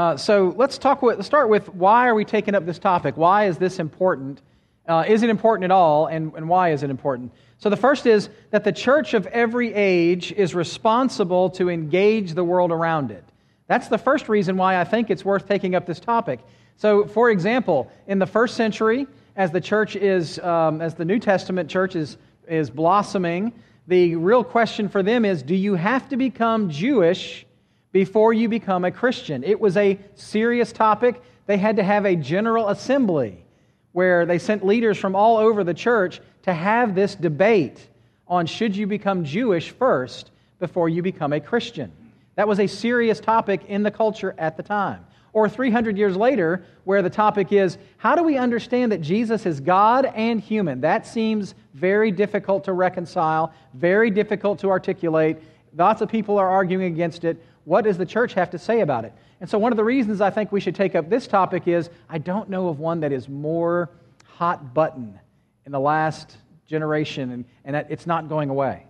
Uh, so let's talk. With, let's start with why are we taking up this topic? Why is this important? Uh, is it important at all? And, and why is it important? So the first is that the church of every age is responsible to engage the world around it. That's the first reason why I think it's worth taking up this topic. So, for example, in the first century, as the church is, um, as the New Testament church is, is blossoming, the real question for them is do you have to become Jewish before you become a Christian? It was a serious topic. They had to have a general assembly where they sent leaders from all over the church to have this debate on should you become Jewish first before you become a Christian. That was a serious topic in the culture at the time. Or 300 years later, where the topic is how do we understand that Jesus is God and human? That seems very difficult to reconcile, very difficult to articulate. Lots of people are arguing against it. What does the church have to say about it? And so, one of the reasons I think we should take up this topic is I don't know of one that is more hot button in the last generation, and, and it's not going away.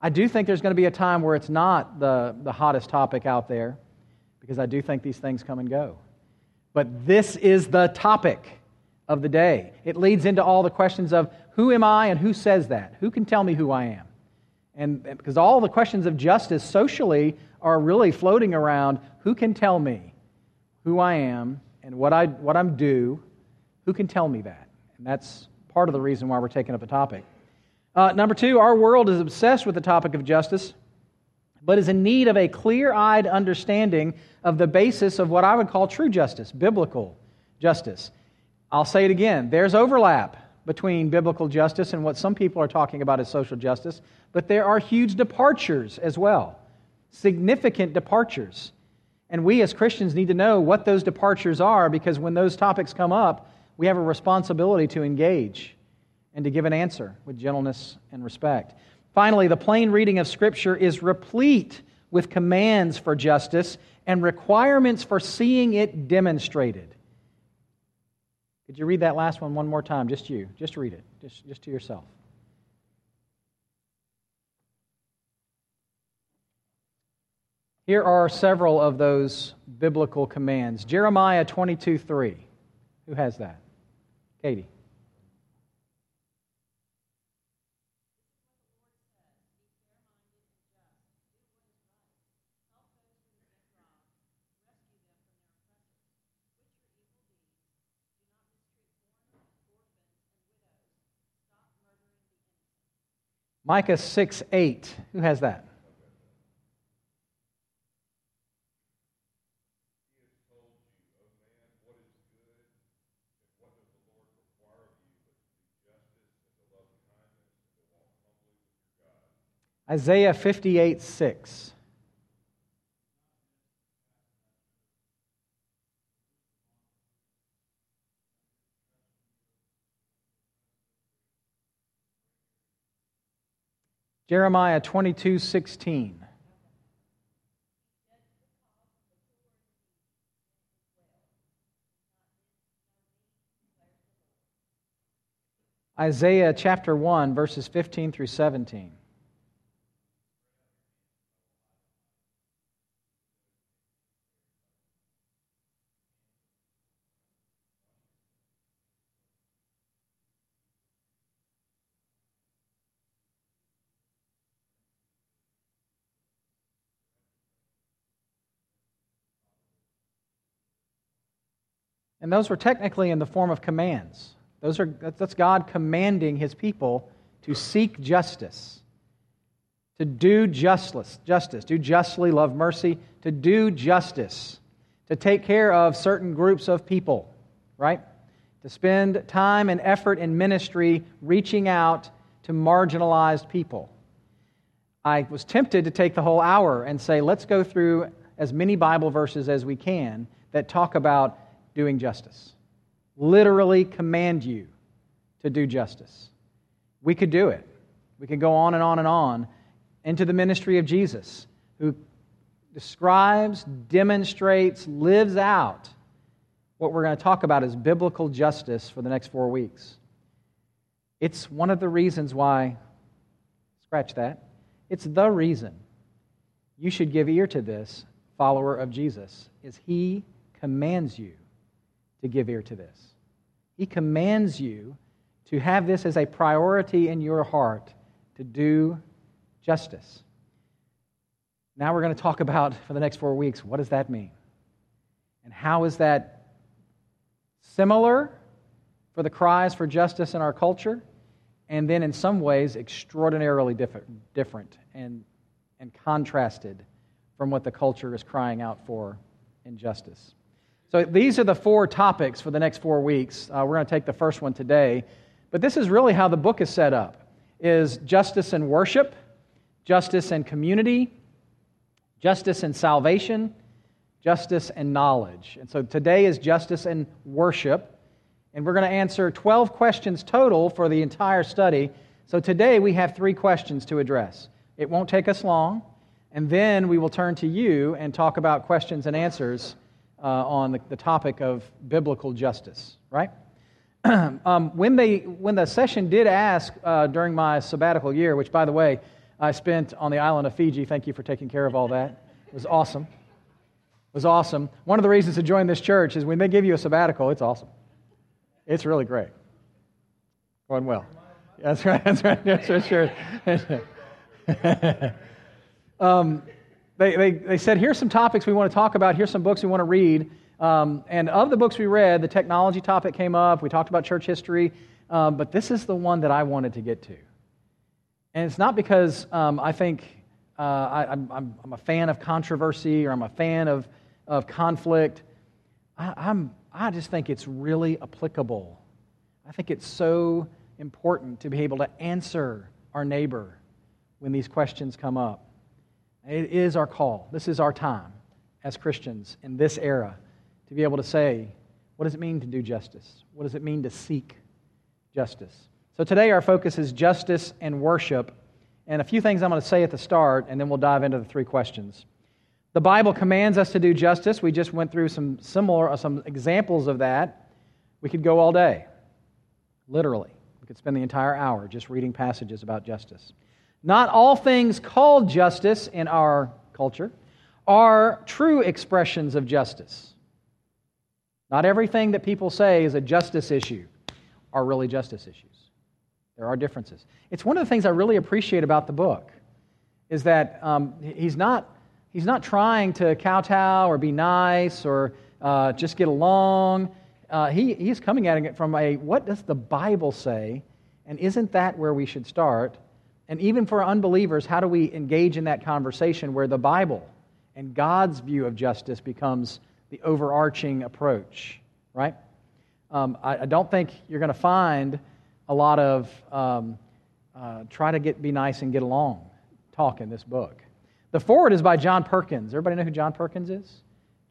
I do think there's going to be a time where it's not the, the hottest topic out there because I do think these things come and go. But this is the topic of the day. It leads into all the questions of who am I and who says that? Who can tell me who I am? And because all the questions of justice socially are really floating around who can tell me who I am and what, I, what I'm due? Who can tell me that? And that's part of the reason why we're taking up the topic. Uh, number two, our world is obsessed with the topic of justice, but is in need of a clear eyed understanding of the basis of what I would call true justice, biblical justice. I'll say it again there's overlap between biblical justice and what some people are talking about as social justice, but there are huge departures as well, significant departures. And we as Christians need to know what those departures are because when those topics come up, we have a responsibility to engage and to give an answer with gentleness and respect. Finally, the plain reading of Scripture is replete with commands for justice and requirements for seeing it demonstrated. Could you read that last one one more time? Just you. Just read it, just, just to yourself. Here are several of those biblical commands. Jeremiah 22 3. Who has that? Katie. Micah 6 8. Who has that? Isaiah 58 6. Jeremiah 22 16. Isaiah chapter 1, verses 15 through 17. And those were technically in the form of commands. Those are, that's God commanding his people to seek justice, to do justice, justice, do justly, love mercy, to do justice, to take care of certain groups of people, right? To spend time and effort in ministry reaching out to marginalized people. I was tempted to take the whole hour and say, let's go through as many Bible verses as we can that talk about doing justice. Literally command you to do justice. We could do it. We could go on and on and on into the ministry of Jesus, who describes, demonstrates, lives out what we're going to talk about is biblical justice for the next four weeks. It's one of the reasons why, scratch that, it's the reason you should give ear to this follower of Jesus is he commands you to give ear to this. He commands you to have this as a priority in your heart to do justice. Now we're going to talk about, for the next four weeks, what does that mean? And how is that similar for the cries for justice in our culture? And then, in some ways, extraordinarily different and, and contrasted from what the culture is crying out for in justice. So, these are the four topics for the next four weeks. Uh, we're going to take the first one today. But this is really how the book is set up is justice and worship, justice and community, justice and salvation, justice and knowledge. And so today is justice and worship. And we're going to answer 12 questions total for the entire study. So today we have three questions to address. It won't take us long. And then we will turn to you and talk about questions and answers uh, on the, the topic of biblical justice, right? um, when, they, when the session did ask uh, during my sabbatical year, which, by the way, I spent on the island of Fiji, thank you for taking care of all that. It was awesome. It was awesome. One of the reasons to join this church is when they give you a sabbatical, it's awesome. It's really great. Going well. That's right. That's right. That's for sure. um, they, they, they said, here's some topics we want to talk about. Here's some books we want to read. Um, and of the books we read, the technology topic came up. We talked about church history. Um, but this is the one that I wanted to get to. And it's not because um, I think uh, I, am a fan of controversy or I'm a fan of, of conflict. I, I'm, I just think it's really applicable. I think it's so important to be able to answer our neighbor when these questions come up. It is our call. This is our time as Christians in this era to be able to say, what does it mean to do justice? What does it mean to seek justice? So today our focus is justice and worship. And a few things I'm going to say at the start, and then we'll dive into the three questions. The Bible commands us to do justice. We just went through some similar, uh, some examples of that. We could go all day, literally. We could spend the entire hour just reading passages about justice. Not all things called justice in our culture are true expressions of justice. Not everything that people say is a justice issue are really justice issues. There are differences. It's one of the things I really appreciate about the book is that um, he's, not, he's not trying to kowtow or be nice or uh, just get along. Uh, he, he's coming at it from a what does the Bible say? And isn't that where we should start? And even for unbelievers, how do we engage in that conversation where the Bible and God's view of justice becomes the overarching approach, right? Um, I, I, don't think you're going to find a lot of um, uh, try to get be nice and get along talk in this book. The forward is by John Perkins. Everybody know who John Perkins is?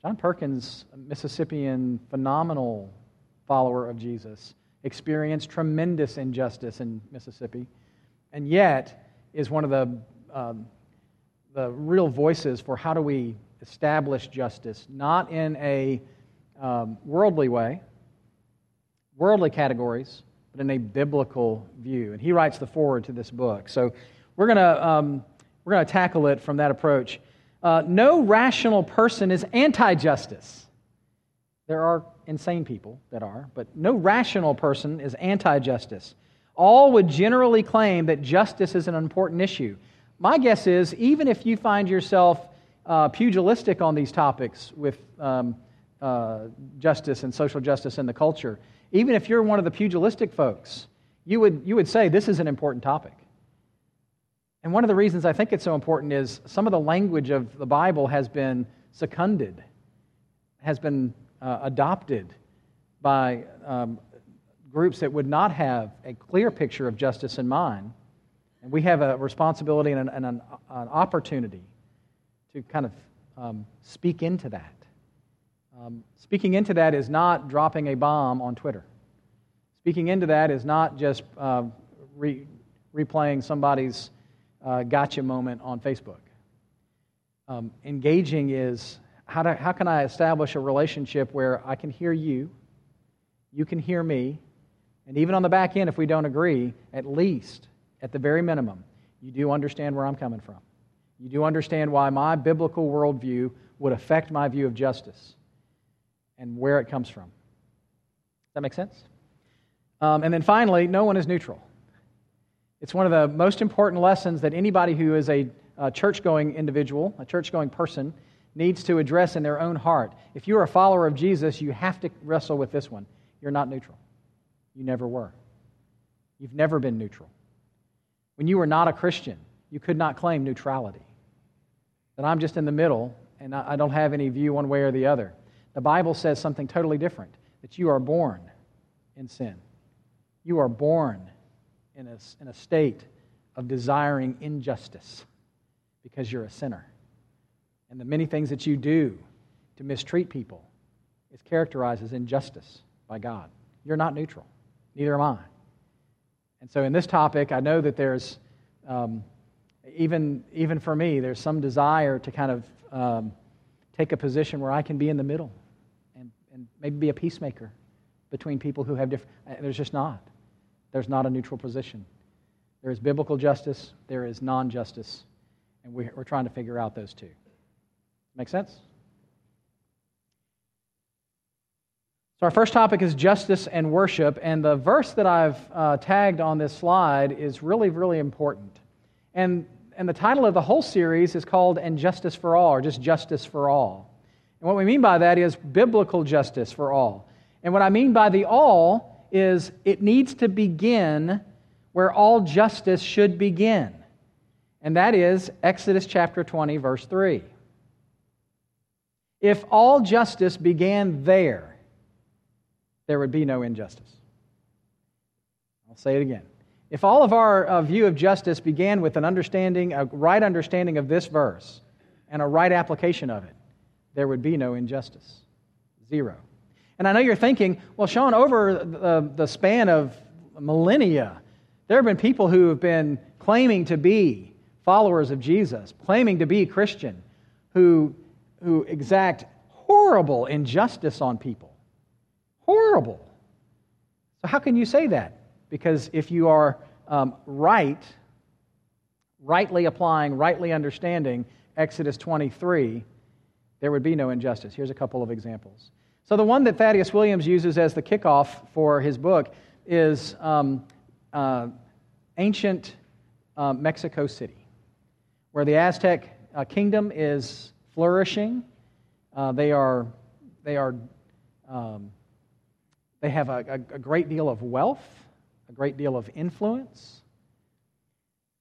John Perkins, Mississippian, phenomenal follower of Jesus, experienced tremendous injustice in Mississippi, and yet is one of the um, the real voices for how do we establish justice, not in a um, worldly way, worldly categories, but in a biblical view. And he writes the forward to this book. So we're going to um, we're going to tackle it from that approach. Uh, no rational person is anti justice. There are insane people that are, but no rational person is anti justice. All would generally claim that justice is an important issue. My guess is, even if you find yourself uh, pugilistic on these topics with um, uh, justice and social justice in the culture, even if you're one of the pugilistic folks, you would, you would say this is an important topic. And one of the reasons I think it's so important is some of the language of the Bible has been seconded, has been uh, adopted by um, groups that would not have a clear picture of justice in mind. And we have a responsibility and an, and an, an opportunity to kind of um, speak into that. Um, speaking into that is not dropping a bomb on Twitter. Speaking into that is not just uh, re- replaying somebody's uh, gotcha moment on Facebook. Um, engaging is how, to, how can I establish a relationship where I can hear you, you can hear me, and even on the back end, if we don't agree, at least, at the very minimum, you do understand where I'm coming from. You do understand why my biblical worldview would affect my view of justice and where it comes from. Does that make sense? Um, and then finally, no one is neutral. It's one of the most important lessons that anybody who is a, a church going individual, a church going person, needs to address in their own heart. If you are a follower of Jesus, you have to wrestle with this one. You're not neutral. You never were. You've never been neutral. When you were not a Christian, you could not claim neutrality. That I'm just in the middle and I don't have any view one way or the other. The Bible says something totally different that you are born in sin. You are born in a, in a state of desiring injustice because you're a sinner. And the many things that you do to mistreat people is characterized as injustice by God. You're not neutral, neither am I. And so, in this topic, I know that there's, um, even, even for me, there's some desire to kind of um, take a position where I can be in the middle and, and maybe be a peacemaker between people who have different. Uh, there's just not. There's not a neutral position. There is biblical justice, there is non justice, and we're, we're trying to figure out those two. Make sense? So, our first topic is justice and worship, and the verse that I've uh, tagged on this slide is really, really important. And, and the title of the whole series is called And Justice for All, or just Justice for All. And what we mean by that is biblical justice for all. And what I mean by the all is it needs to begin where all justice should begin, and that is Exodus chapter 20, verse 3. If all justice began there, there would be no injustice. I'll say it again. If all of our uh, view of justice began with an understanding, a right understanding of this verse, and a right application of it, there would be no injustice. Zero. And I know you're thinking, well, Shaun, over the, the span of millennia, there have been people who have been claiming to be followers of Jesus, claiming to be Christian, who, who exact horrible injustice on people. Horrible. So, how can you say that? Because if you are um, right, rightly applying, rightly understanding Exodus 23, there would be no injustice. Here's a couple of examples. So, the one that Thaddeus Williams uses as the kickoff for his book is um, uh, ancient uh, Mexico City, where the Aztec uh, kingdom is flourishing. Uh, they are, they are um, they have a, a, a great deal of wealth, a great deal of influence.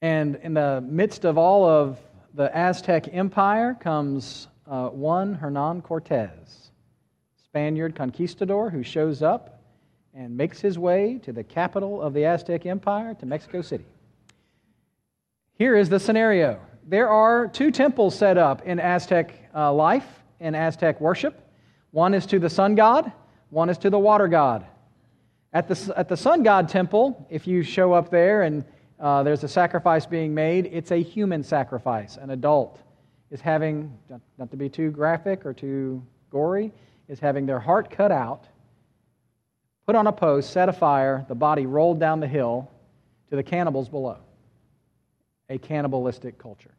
And in the midst of all of the Aztec Empire comes uh, one Hernan Cortez, Spaniard conquistador who shows up and makes his way to the capital of the Aztec Empire, to Mexico City. Here is the scenario there are two temples set up in Aztec uh, life, in Aztec worship. One is to the sun god, one is to the water god. At the, at the sun god temple, if you show up there and uh, there's a sacrifice being made, it's a human sacrifice. An adult is having, not to be too graphic or too gory, is having their heart cut out, put on a post, set afire, the body rolled down the hill to the cannibals below. A cannibalistic culture.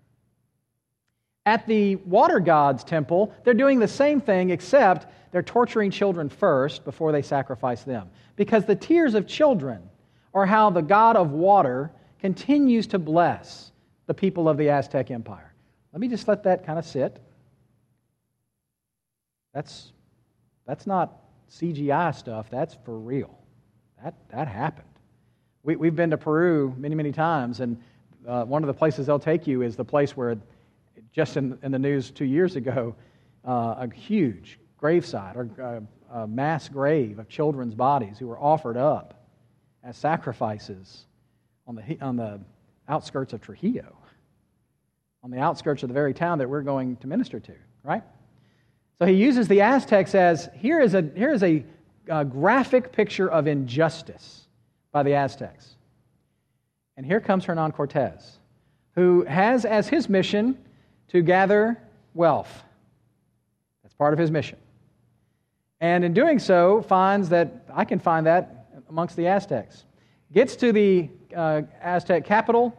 At the water god's temple, they're doing the same thing, except they're torturing children first before they sacrifice them. Because the tears of children are how the god of water continues to bless the people of the Aztec Empire. Let me just let that kind of sit. That's, that's not CGI stuff, that's for real. That, that happened. We, we've been to Peru many, many times, and uh, one of the places they'll take you is the place where just in, in the news two years ago, uh, a huge gravesite or uh, a mass grave of children's bodies who were offered up as sacrifices on the, on the outskirts of Trujillo, on the outskirts of the very town that we're going to minister to, right? So he uses the Aztecs as here is a, here is a, a graphic picture of injustice by the Aztecs. And here comes Hernan Cortez, who has as his mission to gather wealth. That's part of his mission. And in doing so, finds that I can find that amongst the Aztecs. Gets to the uh, Aztec capital,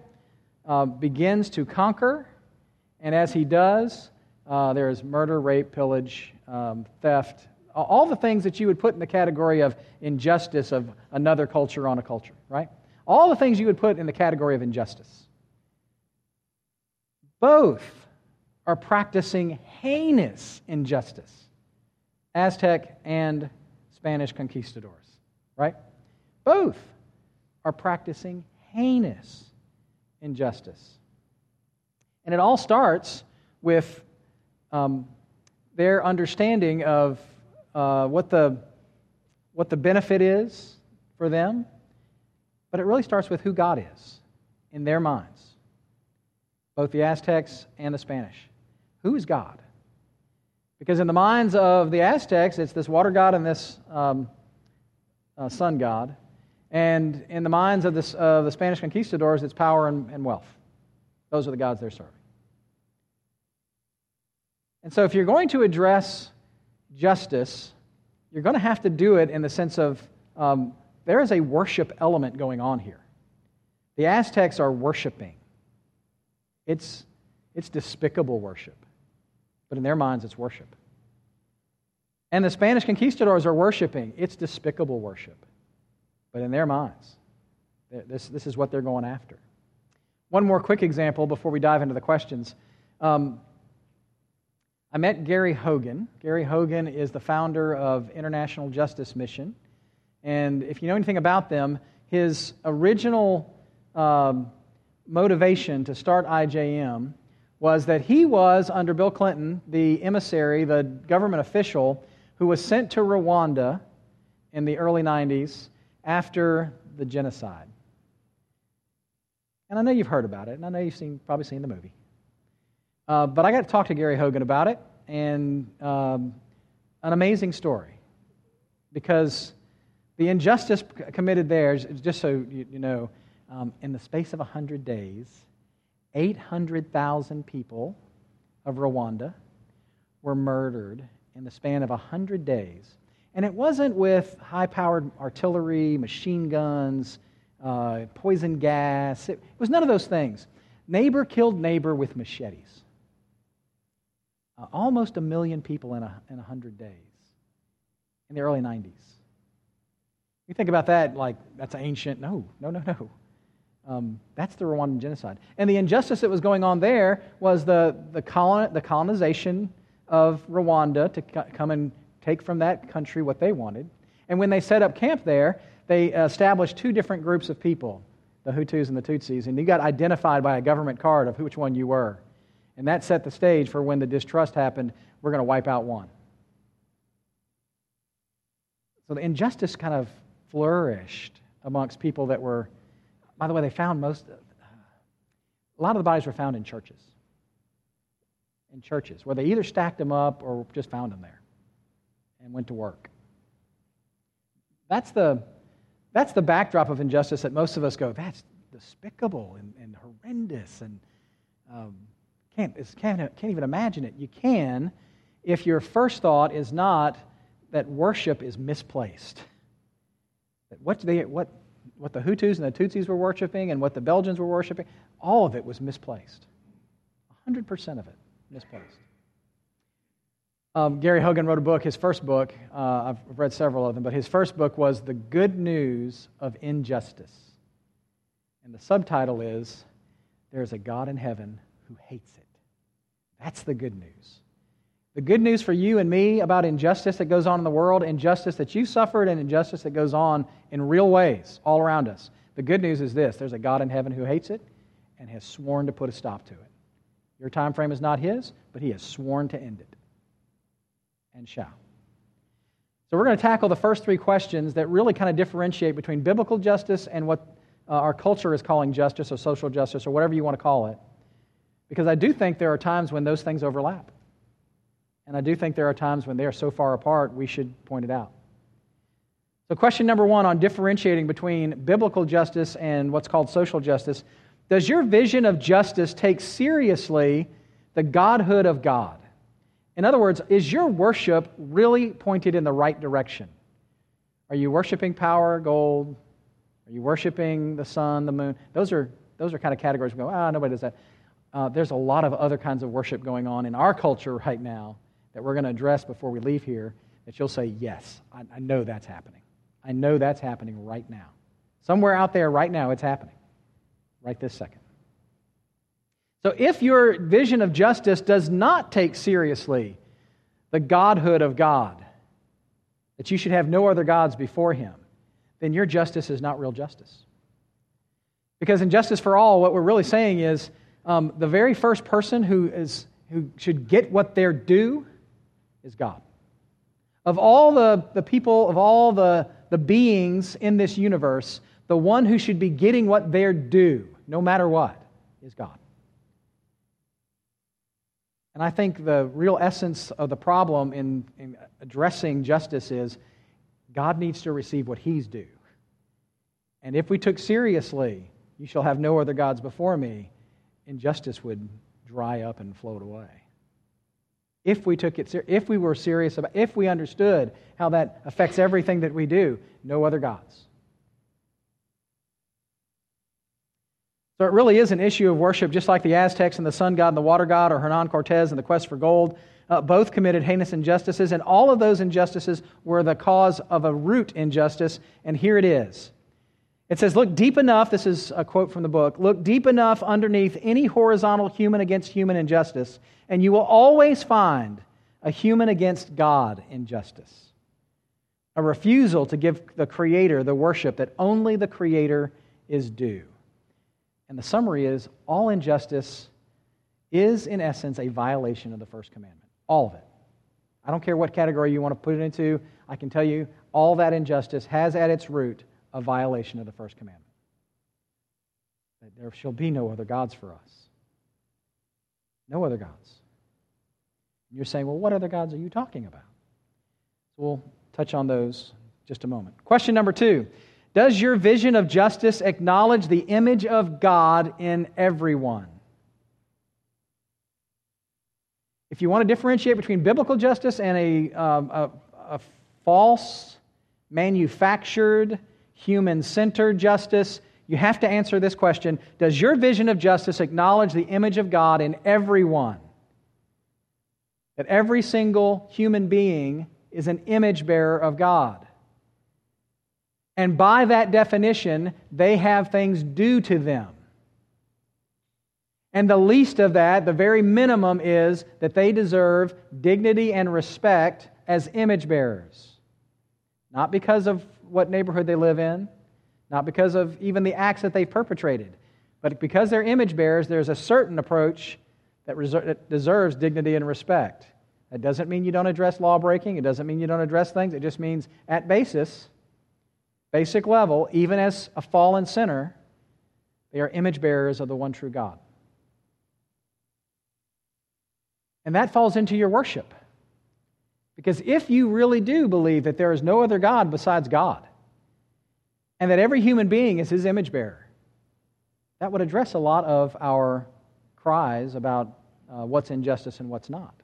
uh, begins to conquer, and as he does, uh, there's murder, rape, pillage, um, theft, all the things that you would put in the category of injustice of another culture on a culture, right? All the things you would put in the category of injustice. Both are practicing heinous injustice Aztec and Spanish conquistadors, right? Both are practicing heinous injustice. And it all starts with um, their understanding of uh, what, the, what the benefit is for them, but it really starts with who God is in their minds, both the Aztecs and the Spanish. Who is God? Because in the minds of the Aztecs, it's this water god and this um, uh, sun god. And in the minds of this, the Spanish conquistadors, it's power and, and wealth. Those are the gods they're serving. And so, if you're going to address justice, you're going to have to do it in the sense of um, there is a worship element going on here. The Aztecs are worshiping, it's, it's despicable worship, but in their minds, it's worship. And the Spanish conquistadors are worshiping, it's despicable worship, but in their minds, this, this is what they're going after. One more quick example before we dive into the questions. Um, I met Gary Haugen. Gary Haugen is the founder of International Justice Mission. And if you know anything about them, his original um, motivation to start IJM was that he was, under Bill Clinton, the emissary, the government official, who was sent to Rwanda in the early 90s after the genocide. And I know you've heard about it, and I know you've seen, probably seen the movie. Uh, but I got to talk to Gary Haugen about it, and um, an amazing story. Because the injustice committed there, just so you, know, um, in the space of 100 days, 800,000 people of Rwanda were murdered in the span of 100 days. And it wasn't with high powered artillery, machine guns, uh, poison gas. It, was none of those things. Neighbor killed neighbor with machetes. Uh, almost a million people in a, in 100 days in the early 90s. You think about that like that's ancient. No, no, no, no. Um, that's the Rwandan genocide. And the injustice that was going on there was the, the, colon, the colonization of Rwanda to come and take from that country what they wanted. And when they set up camp there, they established two different groups of people, the Hutus and the Tutsis, and you got identified by a government card of which one you were. And that set the stage for when the distrust happened, we're going to wipe out one. So the injustice kind of flourished amongst people that were, by the way, they found most, a lot of the bodies were found in churches. In churches, where they either stacked them up or just found them there and went to work. That's the, that's the backdrop of injustice that most of us go, that's despicable and, and horrendous and um, can't, can't, can't even imagine it. You can if your first thought is not that worship is misplaced. That what, they, what, what the Hutus and the Tutsis were worshiping and what the Belgians were worshiping, all of it was misplaced. 100% of it misplaced. Um, Gary Haugen wrote a book, his first book. Uh, I've read several of them, but his first book was The Good News of Injustice. And the subtitle is There's a God in Heaven Who Hates It. That's the good news. The good news for you and me about injustice that goes on in the world, injustice that you suffered, and injustice that goes on in real ways all around us. The good news is this there's a God in heaven who hates it and has sworn to put a stop to it. Your time frame is not his, but he has sworn to end it and shall. So, we're going to tackle the first three questions that really kind of differentiate between biblical justice and what uh, our culture is calling justice or social justice or whatever you want to call it. Because I do think there are times when those things overlap. And I do think there are times when they are so far apart, we should point it out. So, question number one on differentiating between biblical justice and what's called social justice Does your vision of justice take seriously the godhood of God? In other words, is your worship really pointed in the right direction? Are you worshiping power, gold? Are you worshiping the sun, the moon? Those are, those are kind of categories we go, ah, nobody does that. uh, there's a lot of other kinds of worship going on in our culture right now that we're going to address before we leave here that you'll say, Yes, I, I know that's happening. I know that's happening right now. Somewhere out there right now, it's happening. Right this second. So if your vision of justice does not take seriously the godhood of God, that you should have no other gods before him, then your justice is not real justice. Because in Justice for All, what we're really saying is um, the very first person who, is, who should get what they're due is God. Of all the, the people, of all the, the beings in this universe, the one who should be getting what they're due, no matter what, is God. And I think the real essence of the problem in, in addressing justice is God needs to receive what he's due. And if we took seriously, you shall have no other gods before me, injustice would dry up and float away. If we took it if we were serious about if we understood how that affects everything that we do, no other gods. So it really is an issue of worship, just like the Aztecs and the sun god and the water god, or Hernan Cortez and the quest for gold. Uh, both committed heinous injustices, and all of those injustices were the cause of a root injustice, and here it is. It says, Look deep enough, this is a quote from the book, look deep enough underneath any horizontal human against human injustice, and you will always find a human against God injustice. A refusal to give the Creator the worship that only the Creator is due. And the summary is all injustice is, in essence, a violation of the first commandment. All of it. I don't care what category you want to put it into, I can tell you all that injustice has at its root a violation of the first commandment. That there shall be no other gods for us. No other gods. And you're saying, well, what other gods are you talking about? So we'll touch on those just a moment. Question number two does your vision of justice acknowledge the image of God in everyone? If you want to differentiate between biblical justice and a, um, a, a false, manufactured, human centered justice, you have to answer this question Does your vision of justice acknowledge the image of God in everyone? That every single human being is an image bearer of God. And by that definition, they have things due to them. And the least of that, the very minimum, is that they deserve dignity and respect as image bearers. Not because of what neighborhood they live in, not because of even the acts that they've perpetrated, but because they're image bearers, there's a certain approach that, reser- that deserves dignity and respect. That doesn't mean you don't address law breaking, it doesn't mean you don't address things, it just means at basis, basic level, even as a fallen sinner, they are image bearers of the one true God. And that falls into your worship. Because if you really do believe that there is no other God besides God, and that every human being is his image bearer, that would address a lot of our cries about uh, what's injustice and what's not.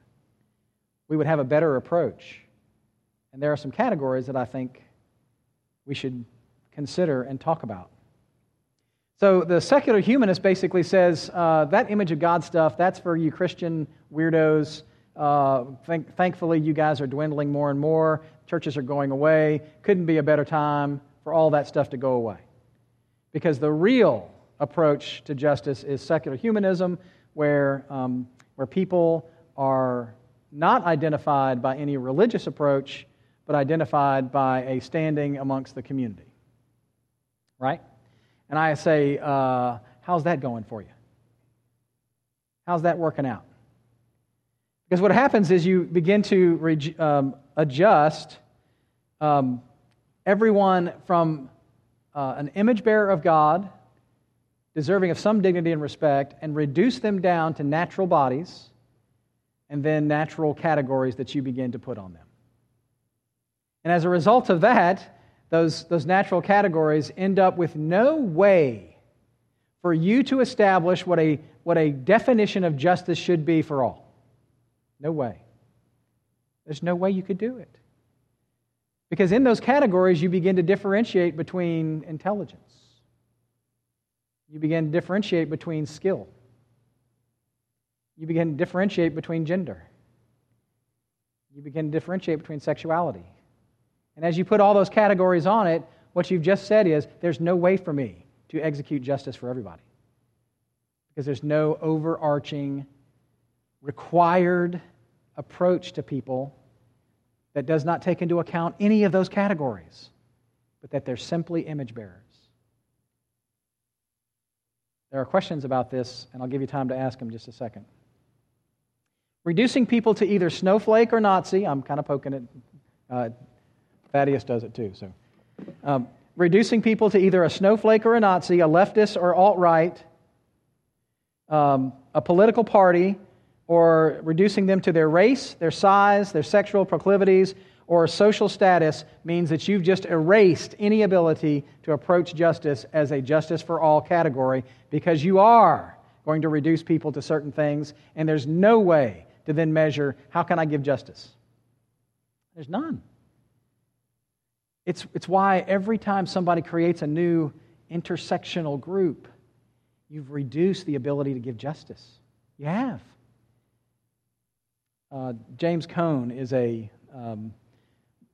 We would have a better approach. And there are some categories that I think we should consider and talk about. So the secular humanist basically says uh, that image of God stuff, that's for you Christian weirdos. Uh, thank, thankfully, you guys are dwindling more and more. Churches are going away. Couldn't be a better time for all that stuff to go away. Because the real approach to justice is secular humanism, where, um, where people are not identified by any religious approach, but identified by a standing amongst the community. Right? And I say, uh, How's that going for you? How's that working out? Because what happens is you begin to re- um, adjust um, everyone from uh, an image bearer of God, deserving of some dignity and respect, and reduce them down to natural bodies and then natural categories that you begin to put on them. And as a result of that, those, those natural categories end up with no way for you to establish what a, what a definition of justice should be for all. No way. There's no way you could do it. Because in those categories, you begin to differentiate between intelligence, you begin to differentiate between skill, You begin to differentiate between gender. You begin to differentiate between sexuality. And as you put all those categories on it, what you've just said is there's no way for me to execute justice for everybody. Because there's no overarching, required approach to people that does not take into account any of those categories, but that they're simply image bearers. There are questions about this, and I'll give you time to ask them just a second. Reducing people to either snowflake or Nazi, I'm kind of poking it. Uh, Thaddeus does it too, so. Um, reducing people to either a snowflake or a Nazi, a leftist or alt right, um, a political party, or reducing them to their race, their size, their sexual proclivities, or social status means that you've just erased any ability to approach justice as a justice for all category because you are going to reduce people to certain things, and there's no way to then measure how can I give justice? There's none. It's, it's why every time somebody creates a new intersectional group, you've reduced the ability to give justice. You have. Uh, James Cone is a um,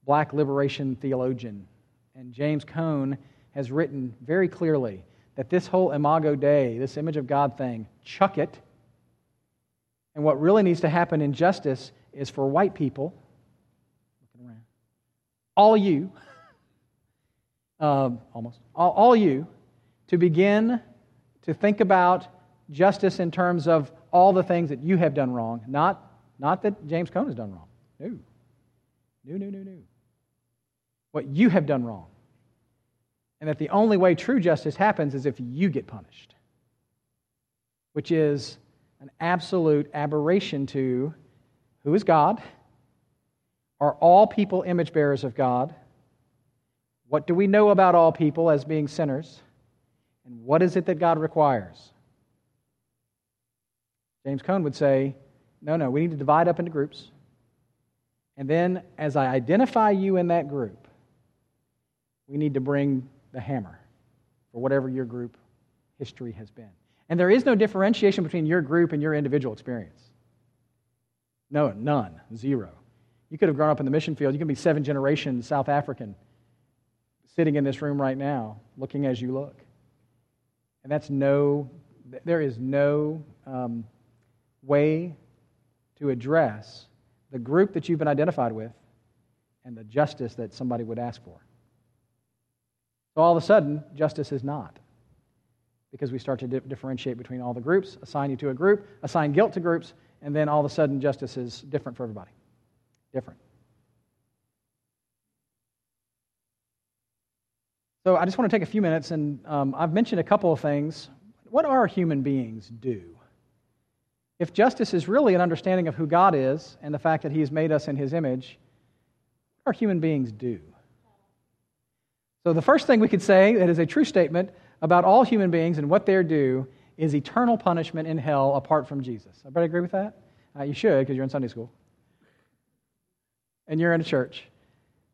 black liberation theologian, and James Cone has written very clearly that this whole Imago Dei, this image of God thing, chuck it. And what really needs to happen in justice is for white people, looking around, all you, uh, almost, all, all you, to begin to think about justice in terms of all the things that you have done wrong, not not that James Cone has done wrong. No. No, no, no, no. What you have done wrong. And that the only way true justice happens is if you get punished, which is an absolute aberration to who is God? Are all people image bearers of God? What do we know about all people as being sinners? And what is it that God requires? James Cone would say no, no, we need to divide up into groups. And then, as I identify you in that group, we need to bring the hammer for whatever your group history has been. And there is no differentiation between your group and your individual experience. No, none, zero. You could have grown up in the mission field. You could be seven generations South African sitting in this room right now, looking as you look. And that's no, there is no um, way to address the group that you've been identified with and the justice that somebody would ask for. So all of a sudden, justice is not. Because we start to di- differentiate between all the groups, assign you to a group, assign guilt to groups, and then all of a sudden, justice is different for everybody. Different. So I just want to take a few minutes, and um, I've mentioned a couple of things. What are human beings do? If justice is really an understanding of who God is and the fact that He has made us in His image, what are human beings do? So, the first thing we could say that is a true statement about all human beings and what they're due is eternal punishment in hell apart from Jesus. Everybody agree with that? Uh, you should because you're in Sunday school. And you're in a church,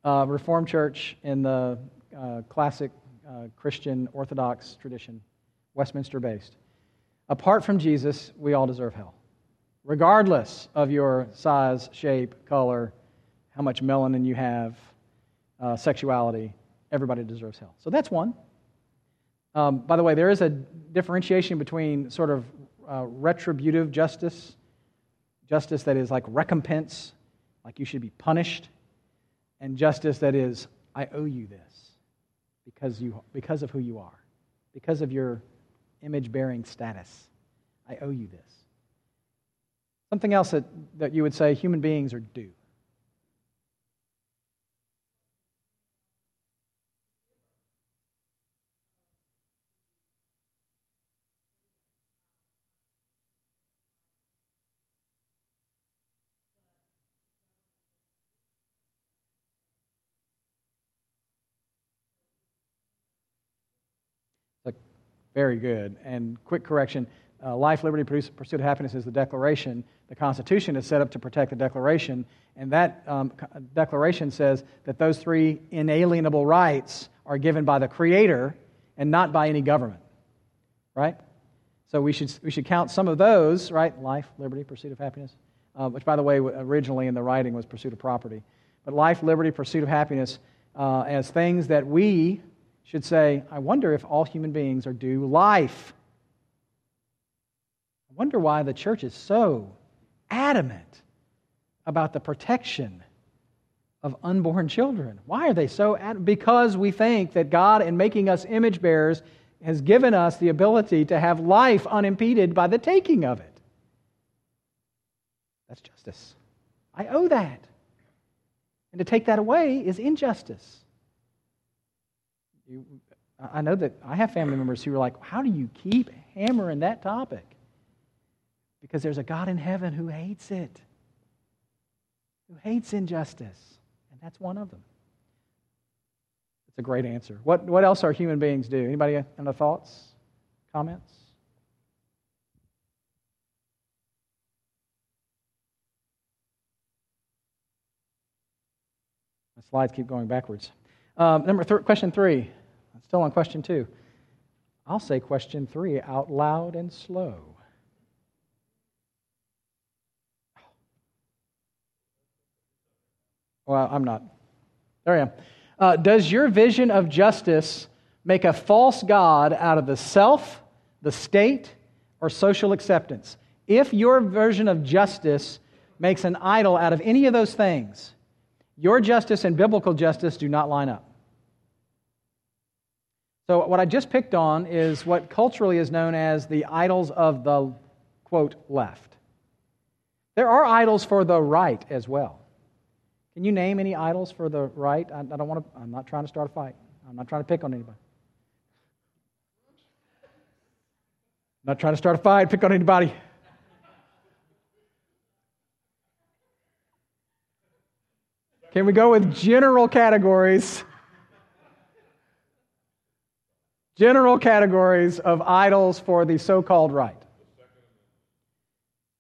uh, Reformed church in the uh, classic uh, Christian Orthodox tradition, Westminster based. Apart from Jesus, we all deserve hell. Regardless of your size, shape, color, how much melanin you have, uh, sexuality, everybody deserves hell. So that's one. Um, by the way, there is a differentiation between sort of uh, retributive justice, justice that is like recompense, like you should be punished, and justice that is, I owe you this because, you, because of who you are, because of your image bearing status. I owe you this. Something else that, that you would say human beings are due. Very good. And quick correction uh, life, liberty, pursuit of happiness is the Declaration. The Constitution is set up to protect the Declaration. And that um, Declaration says that those three inalienable rights are given by the Creator and not by any government. Right? So we should, we should count some of those, right? Life, liberty, pursuit of happiness, uh, which, by the way, originally in the writing was pursuit of property. But life, liberty, pursuit of happiness uh, as things that we should say, I wonder if all human beings are due life. I wonder why the church is so adamant about the protection of unborn children. Why are they so adamant? Because we think that God, in making us image bearers, has given us the ability to have life unimpeded by the taking of it. That's justice. I owe that. And to take that away is injustice. You, I know that I have family members who are like, How do you keep hammering that topic? Because there's a God in heaven who hates it, who hates injustice. And that's one of them. It's a great answer. What, what else are human beings do? Anybody any thoughts, comments? My slides keep going backwards. Um, number th- question three. I'm still on question two. I'll say question three out loud and slow. Well, I'm not. There I am. Uh, does your vision of justice make a false God out of the self, the state, or social acceptance? If your version of justice makes an idol out of any of those things, your justice and biblical justice do not line up. So, what I just picked on is what culturally is known as the idols of the quote left. There are idols for the right as well. Can you name any idols for the right? I, I don't want to, I'm not trying to start a fight. I'm not trying to pick on anybody. I'm not trying to start a fight, pick on anybody. Can we go with general categories? General categories of idols for the so called right.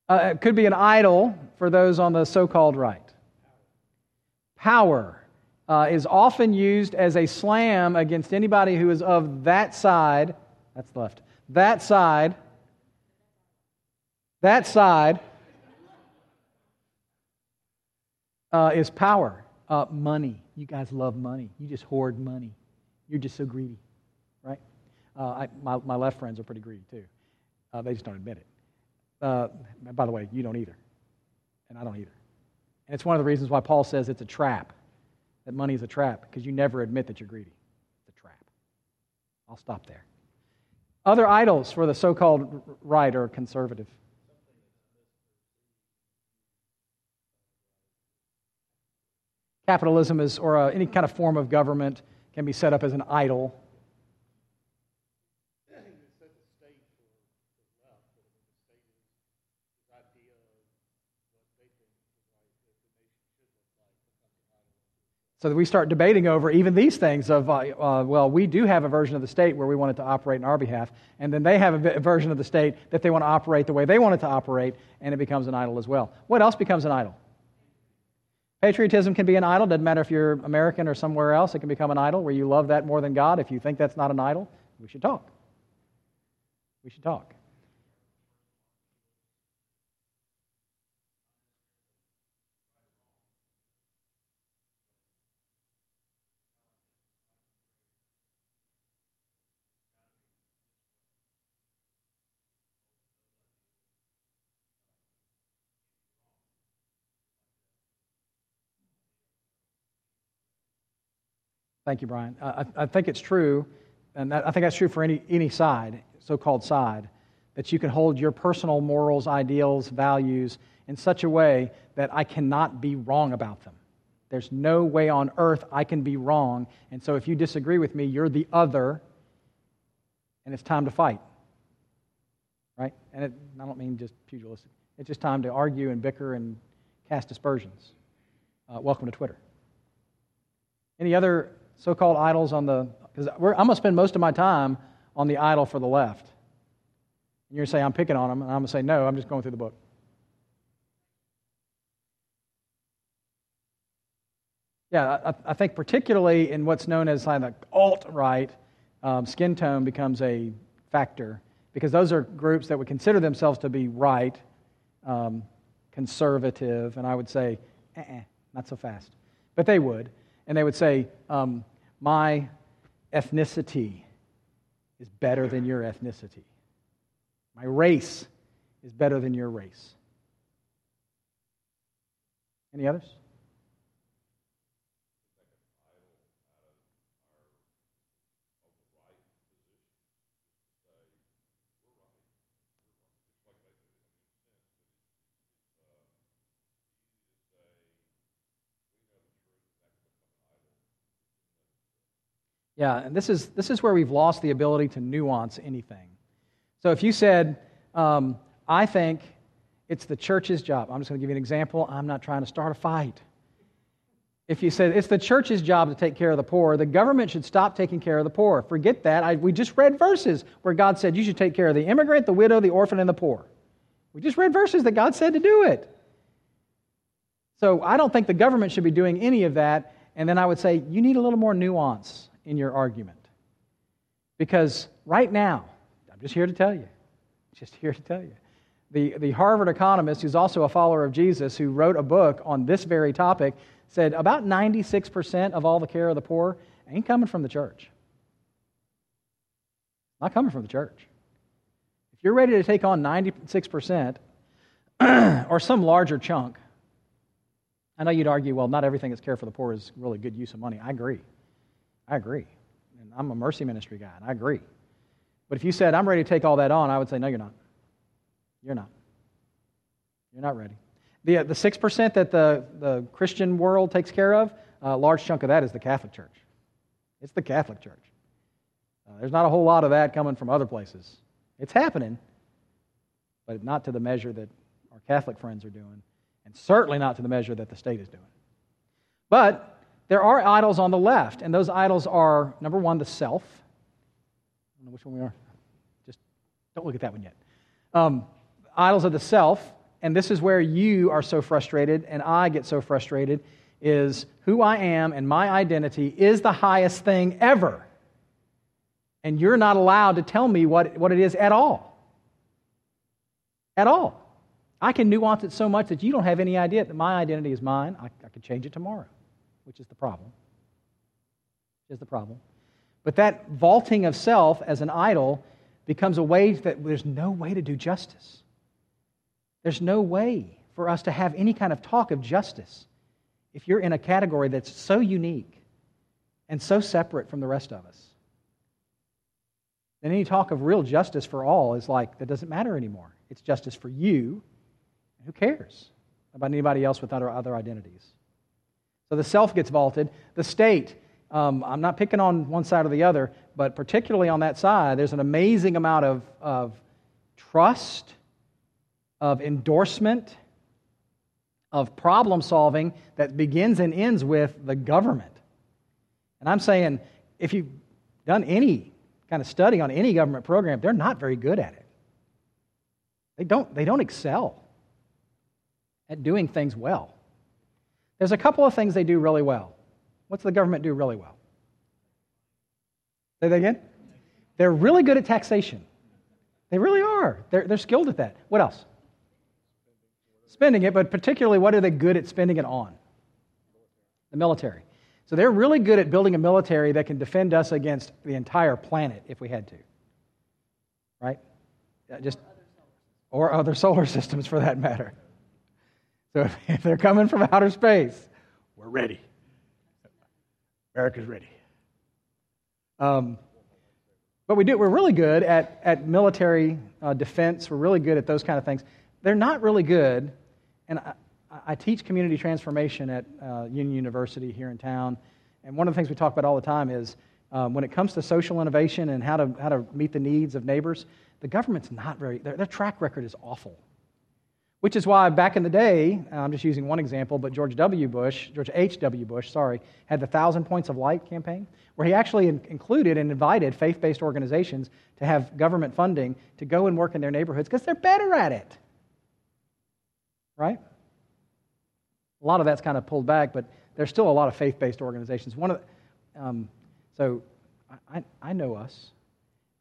Uh, it could be an idol for those on the so called right. Power uh, is often used as a slam against anybody who is of that side. That's left. That side. That side uh, is power. Uh, money. You guys love money. You just hoard money. You're just so greedy, right? Uh, I, my, my left friends are pretty greedy too. Uh, they just don't admit it. Uh, by the way, you don't either. And I don't either. And it's one of the reasons why Paul says it's a trap, that money is a trap, because you never admit that you're greedy. It's a trap. I'll stop there. Other idols for the so called right or conservative. Capitalism is, or uh, any kind of form of government can be set up as an idol. So that we start debating over even these things of, uh, uh, well, we do have a version of the state where we want it to operate in our behalf, and then they have a, a version of the state that they want to operate the way they want it to operate, and it becomes an idol as well. What else becomes an idol? Patriotism can be an idol. Doesn't matter if you're American or somewhere else, it can become an idol where you love that more than God. If you think that's not an idol, we should talk. We should talk. Thank you, Brian. I, I think it's true, and I think that's true for any, any side, so called side, that you can hold your personal morals, ideals, values in such a way that I cannot be wrong about them. There's no way on earth I can be wrong. And so if you disagree with me, you're the other, and it's time to fight. Right? And it, I don't mean just pugilistic. It's just time to argue and bicker and cast aspersions. Uh, welcome to Twitter. Any other so called idols on the, because I'm going to spend most of my time on the idol for the left. And you're going to say, I'm picking on them. And I'm going to say, no, I'm just going through the book. Yeah, I, I think particularly in what's known as like the alt right, um, skin tone becomes a factor because those are groups that would consider themselves to be right, um, conservative, and I would say, eh, not so fast. But they would. And they would say, um, my ethnicity is better than your ethnicity. My race is better than your race. Any others? Yeah, and this is, this is where we've lost the ability to nuance anything. So if you said, um, I think it's the church's job, I'm just going to give you an example. I'm not trying to start a fight. If you said it's the church's job to take care of the poor, the government should stop taking care of the poor. Forget that. I, we just read verses where God said you should take care of the immigrant, the widow, the orphan, and the poor. We just read verses that God said to do it. So I don't think the government should be doing any of that. And then I would say you need a little more nuance in your argument. Because right now, I'm just here to tell you, just here to tell you. The, the Harvard economist, who's also a follower of Jesus, who wrote a book on this very topic, said about 96% of all the care of the poor ain't coming from the church. Not coming from the church. If you're ready to take on 96% or some larger chunk, I know you'd argue, well, not everything that's care for the poor is really good use of money. I agree. I agree. And I'm a mercy ministry guy, and I agree. But if you said, I'm ready to take all that on, I would say, no, you're not. You're not. You're not ready. The, uh, the 6% that the, the Christian world takes care of, a large chunk of that is the Catholic Church. It's the Catholic Church. Uh, there's not a whole lot of that coming from other places. It's happening, but not to the measure that our Catholic friends are doing, and certainly not to the measure that the state is doing. But there are idols on the left, and those idols are number one, the self. I don't know which one we are. Just don't look at that one yet. Um, idols of the self, and this is where you are so frustrated, and I get so frustrated, is who I am and my identity is the highest thing ever. And you're not allowed to tell me what, what it is at all. At all. I can nuance it so much that you don't have any idea that my identity is mine. I, I could change it tomorrow which is the problem. Is the problem. But that vaulting of self as an idol becomes a way that there's no way to do justice. There's no way for us to have any kind of talk of justice if you're in a category that's so unique and so separate from the rest of us. Then any talk of real justice for all is like, that doesn't matter anymore. It's justice for you. Who cares about anybody else with other, other identities? So the self gets vaulted. The state, um, I'm not picking on one side or the other, but particularly on that side, there's an amazing amount of, of trust, of endorsement, of problem solving that begins and ends with the government. And I'm saying, if you've done any kind of study on any government program, they're not very good at it. They don't, they don't excel at doing things well. There's a couple of things they do really well. What's the government do really well? Say that again? They're really good at taxation. They really are. They're, they're skilled at that. What else? Spending it, but particularly, what are they good at spending it on? The military. So they're really good at building a military that can defend us against the entire planet if we had to. Right? Uh, just or other solar systems for that matter. So if they're coming from outer space, we're ready. America's ready. Um, but we do, we're really good at, at military uh, defense. We're really good at those kind of things. They're not really good, and I, I teach community transformation at uh, Union University here in town. And one of the things we talk about all the time is um, when it comes to social innovation and how to, how to meet the needs of neighbors, the government's not very, their, their track record is awful. Which is why back in the day, I'm just using one example, but George W. Bush, George H.W. Bush, sorry, had the Thousand Points of Light campaign, where he actually included and invited faith based organizations to have government funding to go and work in their neighborhoods because they're better at it. Right? A lot of that's kind of pulled back, but there's still a lot of faith based organizations. One of the, um, so I, I know us.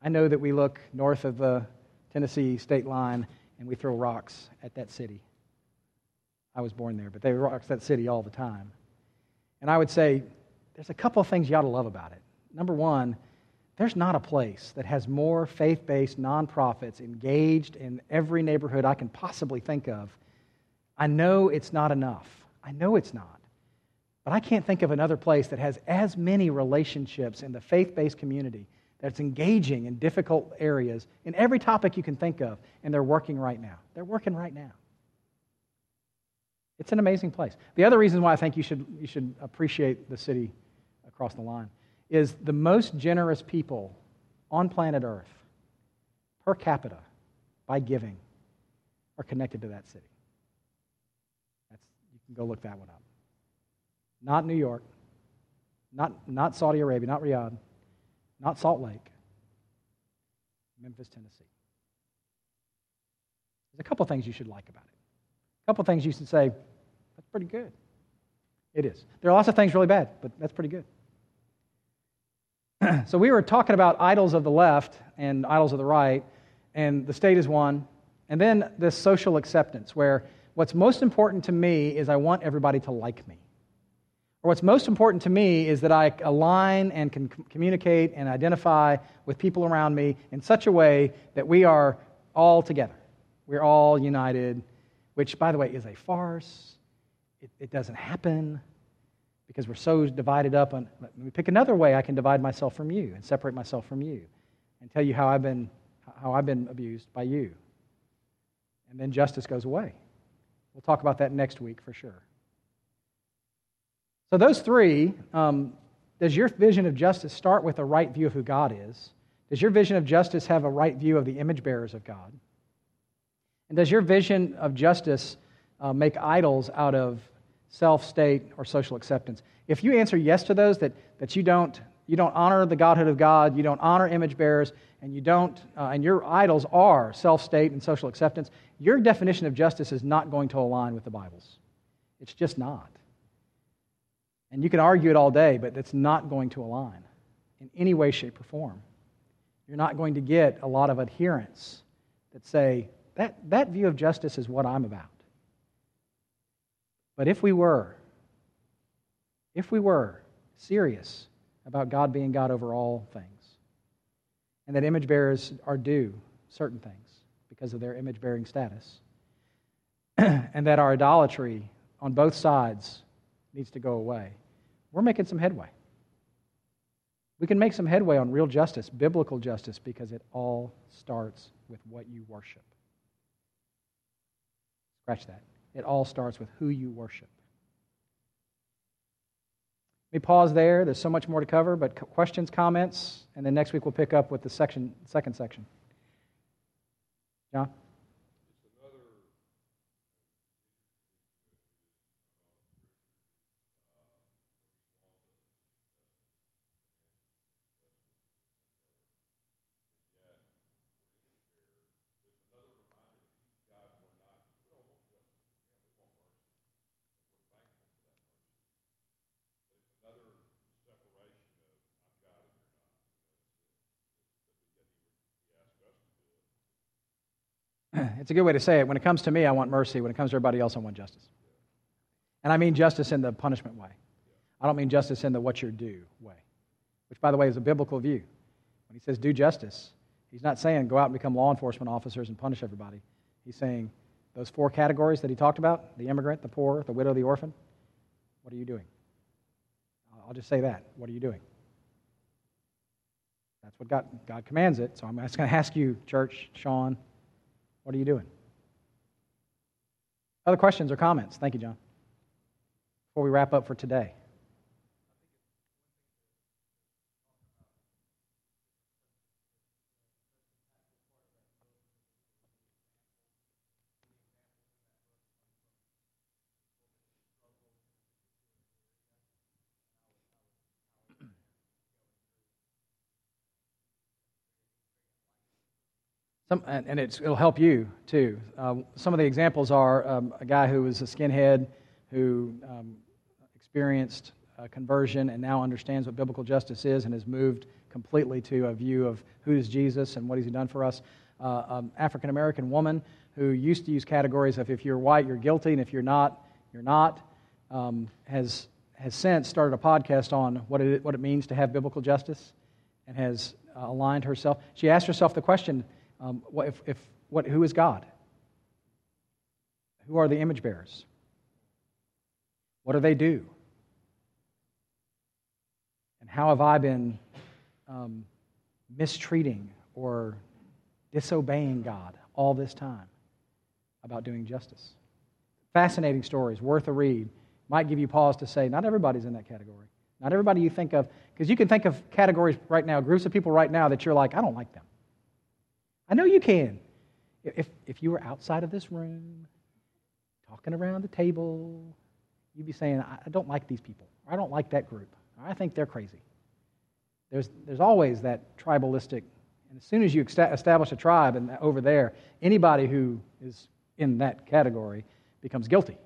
I know that we look north of the Tennessee state line and we throw rocks at that city. I was born there, but they rocks that city all the time. And I would say there's a couple of things you ought to love about it. Number one, there's not a place that has more faith based nonprofits engaged in every neighborhood I can possibly think of. I know it's not enough. I know it's not. But I can't think of another place that has as many relationships in the faith based community that's engaging in difficult areas in every topic you can think of, and they're working right now. They're working right now. It's an amazing place. The other reason why I think you should, you should appreciate the city across the line is the most generous people on planet Earth, per capita, by giving, are connected to that city. That's, you can go look that one up. Not New York, not, not Saudi Arabia, not Riyadh, not Salt Lake, Memphis, Tennessee. There's a couple things you should like about it. A couple things you should say, that's pretty good. It is. There are lots of things really bad, but that's pretty good. so we were talking about idols of the left and idols of the right, and the state is one. And then this social acceptance, where what's most important to me is I want everybody to like me. Or what's most important to me is that I align and can communicate and identify with people around me in such a way that we are all together. We're all united, which, by the way, is a farce. It, it doesn't happen because we're so divided up on let me pick another way I can divide myself from you and separate myself from you and tell you how I've been how I've been abused by you. And then justice goes away. We'll talk about that next week for sure. So those three, um, does your vision of justice start with a right view of who God is? Does your vision of justice have a right view of the image bearers of God? And does your vision of justice uh, make idols out of self, state, or social acceptance? If you answer yes to those, that, that you, don't, you don't honor the Godhood of God, you don't honor image bearers, and you don't, uh, and your idols are self, state, and social acceptance, your definition of justice is not going to align with the Bible's. It's just not. And you can argue it all day, but it's not going to align in any way, shape, or form. You're not going to get a lot of adherents that say, that, that view of justice is what I'm about. But if we were, if we were serious about God being God over all things, and that image bearers are due certain things because of their image bearing status, and that our idolatry on both sides needs to go away, we're making some headway. We can make some headway on real justice, biblical justice, because it all starts with what you worship. Scratch that. It all starts with who you worship. Let me pause there. There's so much more to cover, but questions, comments, and then next week we'll pick up with the section, second section. John? It's a good way to say it. When it comes to me, I want mercy. When it comes to everybody else, I want justice. And I mean justice in the punishment way. I don't mean justice in the what you're due way, which, by the way, is a biblical view. When he says do justice, he's not saying go out and become law enforcement officers and punish everybody. He's saying those four categories that he talked about the immigrant, the poor, the widow, the orphan what are you doing? I'll just say that. What are you doing? That's what God, God commands it. So I'm just going to ask you, church, Shaun, what are you doing? Other questions or comments? Thank you, John. Before we wrap up for today. Some, and, it'll help you too. Uh, some of the examples are um, a guy who was a skinhead who um, experienced a conversion and now understands what biblical justice is and has moved completely to a view of who is Jesus and what has he done for us. uh, an African American woman who used to use categories of if you're white, you're guilty, and if you're not, you're not, um, has, has since started a podcast on what it, what it means to have biblical justice and has uh, aligned herself. She asked herself the question um, what, if, if, what, who is God? Who are the image bearers? What do they do? And how have I been um, mistreating or disobeying God all this time about doing justice? Fascinating stories, worth a read. Might give you pause to say, not everybody's in that category. Not everybody you think of, because you can think of categories right now, groups of people right now that you're like, I don't like them. I know you can. If, if you were outside of this room, talking around the table, you'd be saying, I don't like these people. I don't like that group. I think they're crazy. There's, there's always that tribalistic, and as soon as you establish a tribe and over there, anybody who is in that category becomes guilty.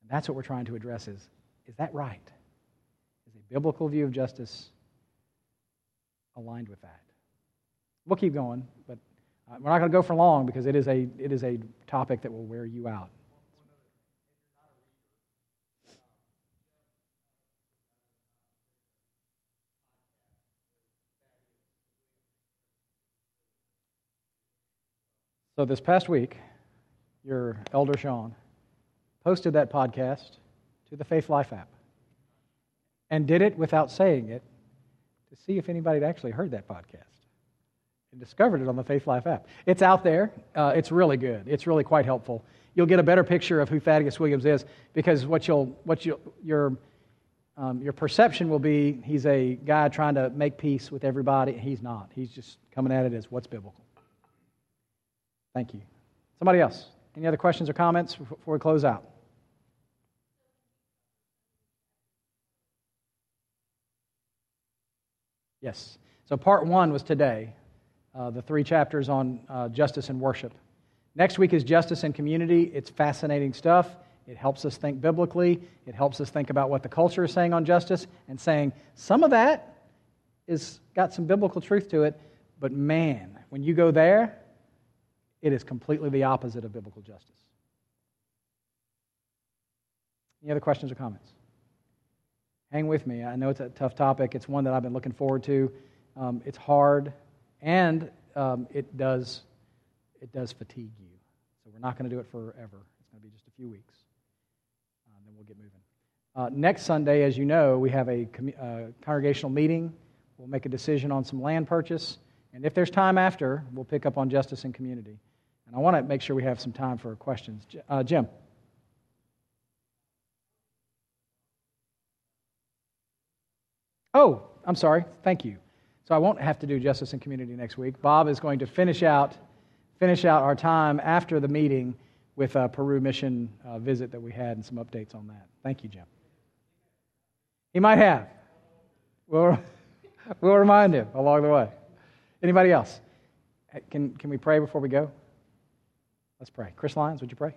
And that's what we're trying to address is, is that right? Is a biblical view of justice aligned with that? We'll keep going, but uh, we're not going to go for long because it is, a, it is a topic that will wear you out. So, this past week, your elder Sean posted that podcast to the Faithlife app and did it without saying it to see if anybody had actually heard that podcast discovered it on the Faithlife app. It's out there. Uh, it's really good. It's really quite helpful. You'll get a better picture of who Thaddeus Williams is because what you'll, what you'll, your, um, your perception will be he's a guy trying to make peace with everybody. He's not. He's just coming at it as what's biblical. Thank you. Somebody else? Any other questions or comments before we close out? Yes. So, part one was today, uh, the three chapters on uh, justice and worship. Next week is justice and community. It's fascinating stuff. It helps us think biblically. It helps us think about what the culture is saying on justice and saying some of that is got some biblical truth to it, but man, when you go there, it is completely the opposite of biblical justice. Any other questions or comments? Hang with me. I know it's a tough topic. It's one that I've been looking forward to. Um, it's hard, and um, it does it does fatigue you. So we're not going to do it forever. It's going to be just a few weeks. Uh, then we'll get moving. Uh, next Sunday, as you know, we have a uh, congregational meeting. We'll make a decision on some land purchase. And if there's time after, we'll pick up on justice and community. And I want to make sure we have some time for questions. Uh, Jim. Oh, I'm sorry. Thank you. So I won't have to do justice and community next week. Bob is going to finish out finish out our time after the meeting with a Peru mission uh, visit that we had and some updates on that. Thank you, Jim. He might have. We'll, we'll remind him along the way. Anybody else? Can, can we pray before we go? Let's pray. Chris Lyons, would you pray?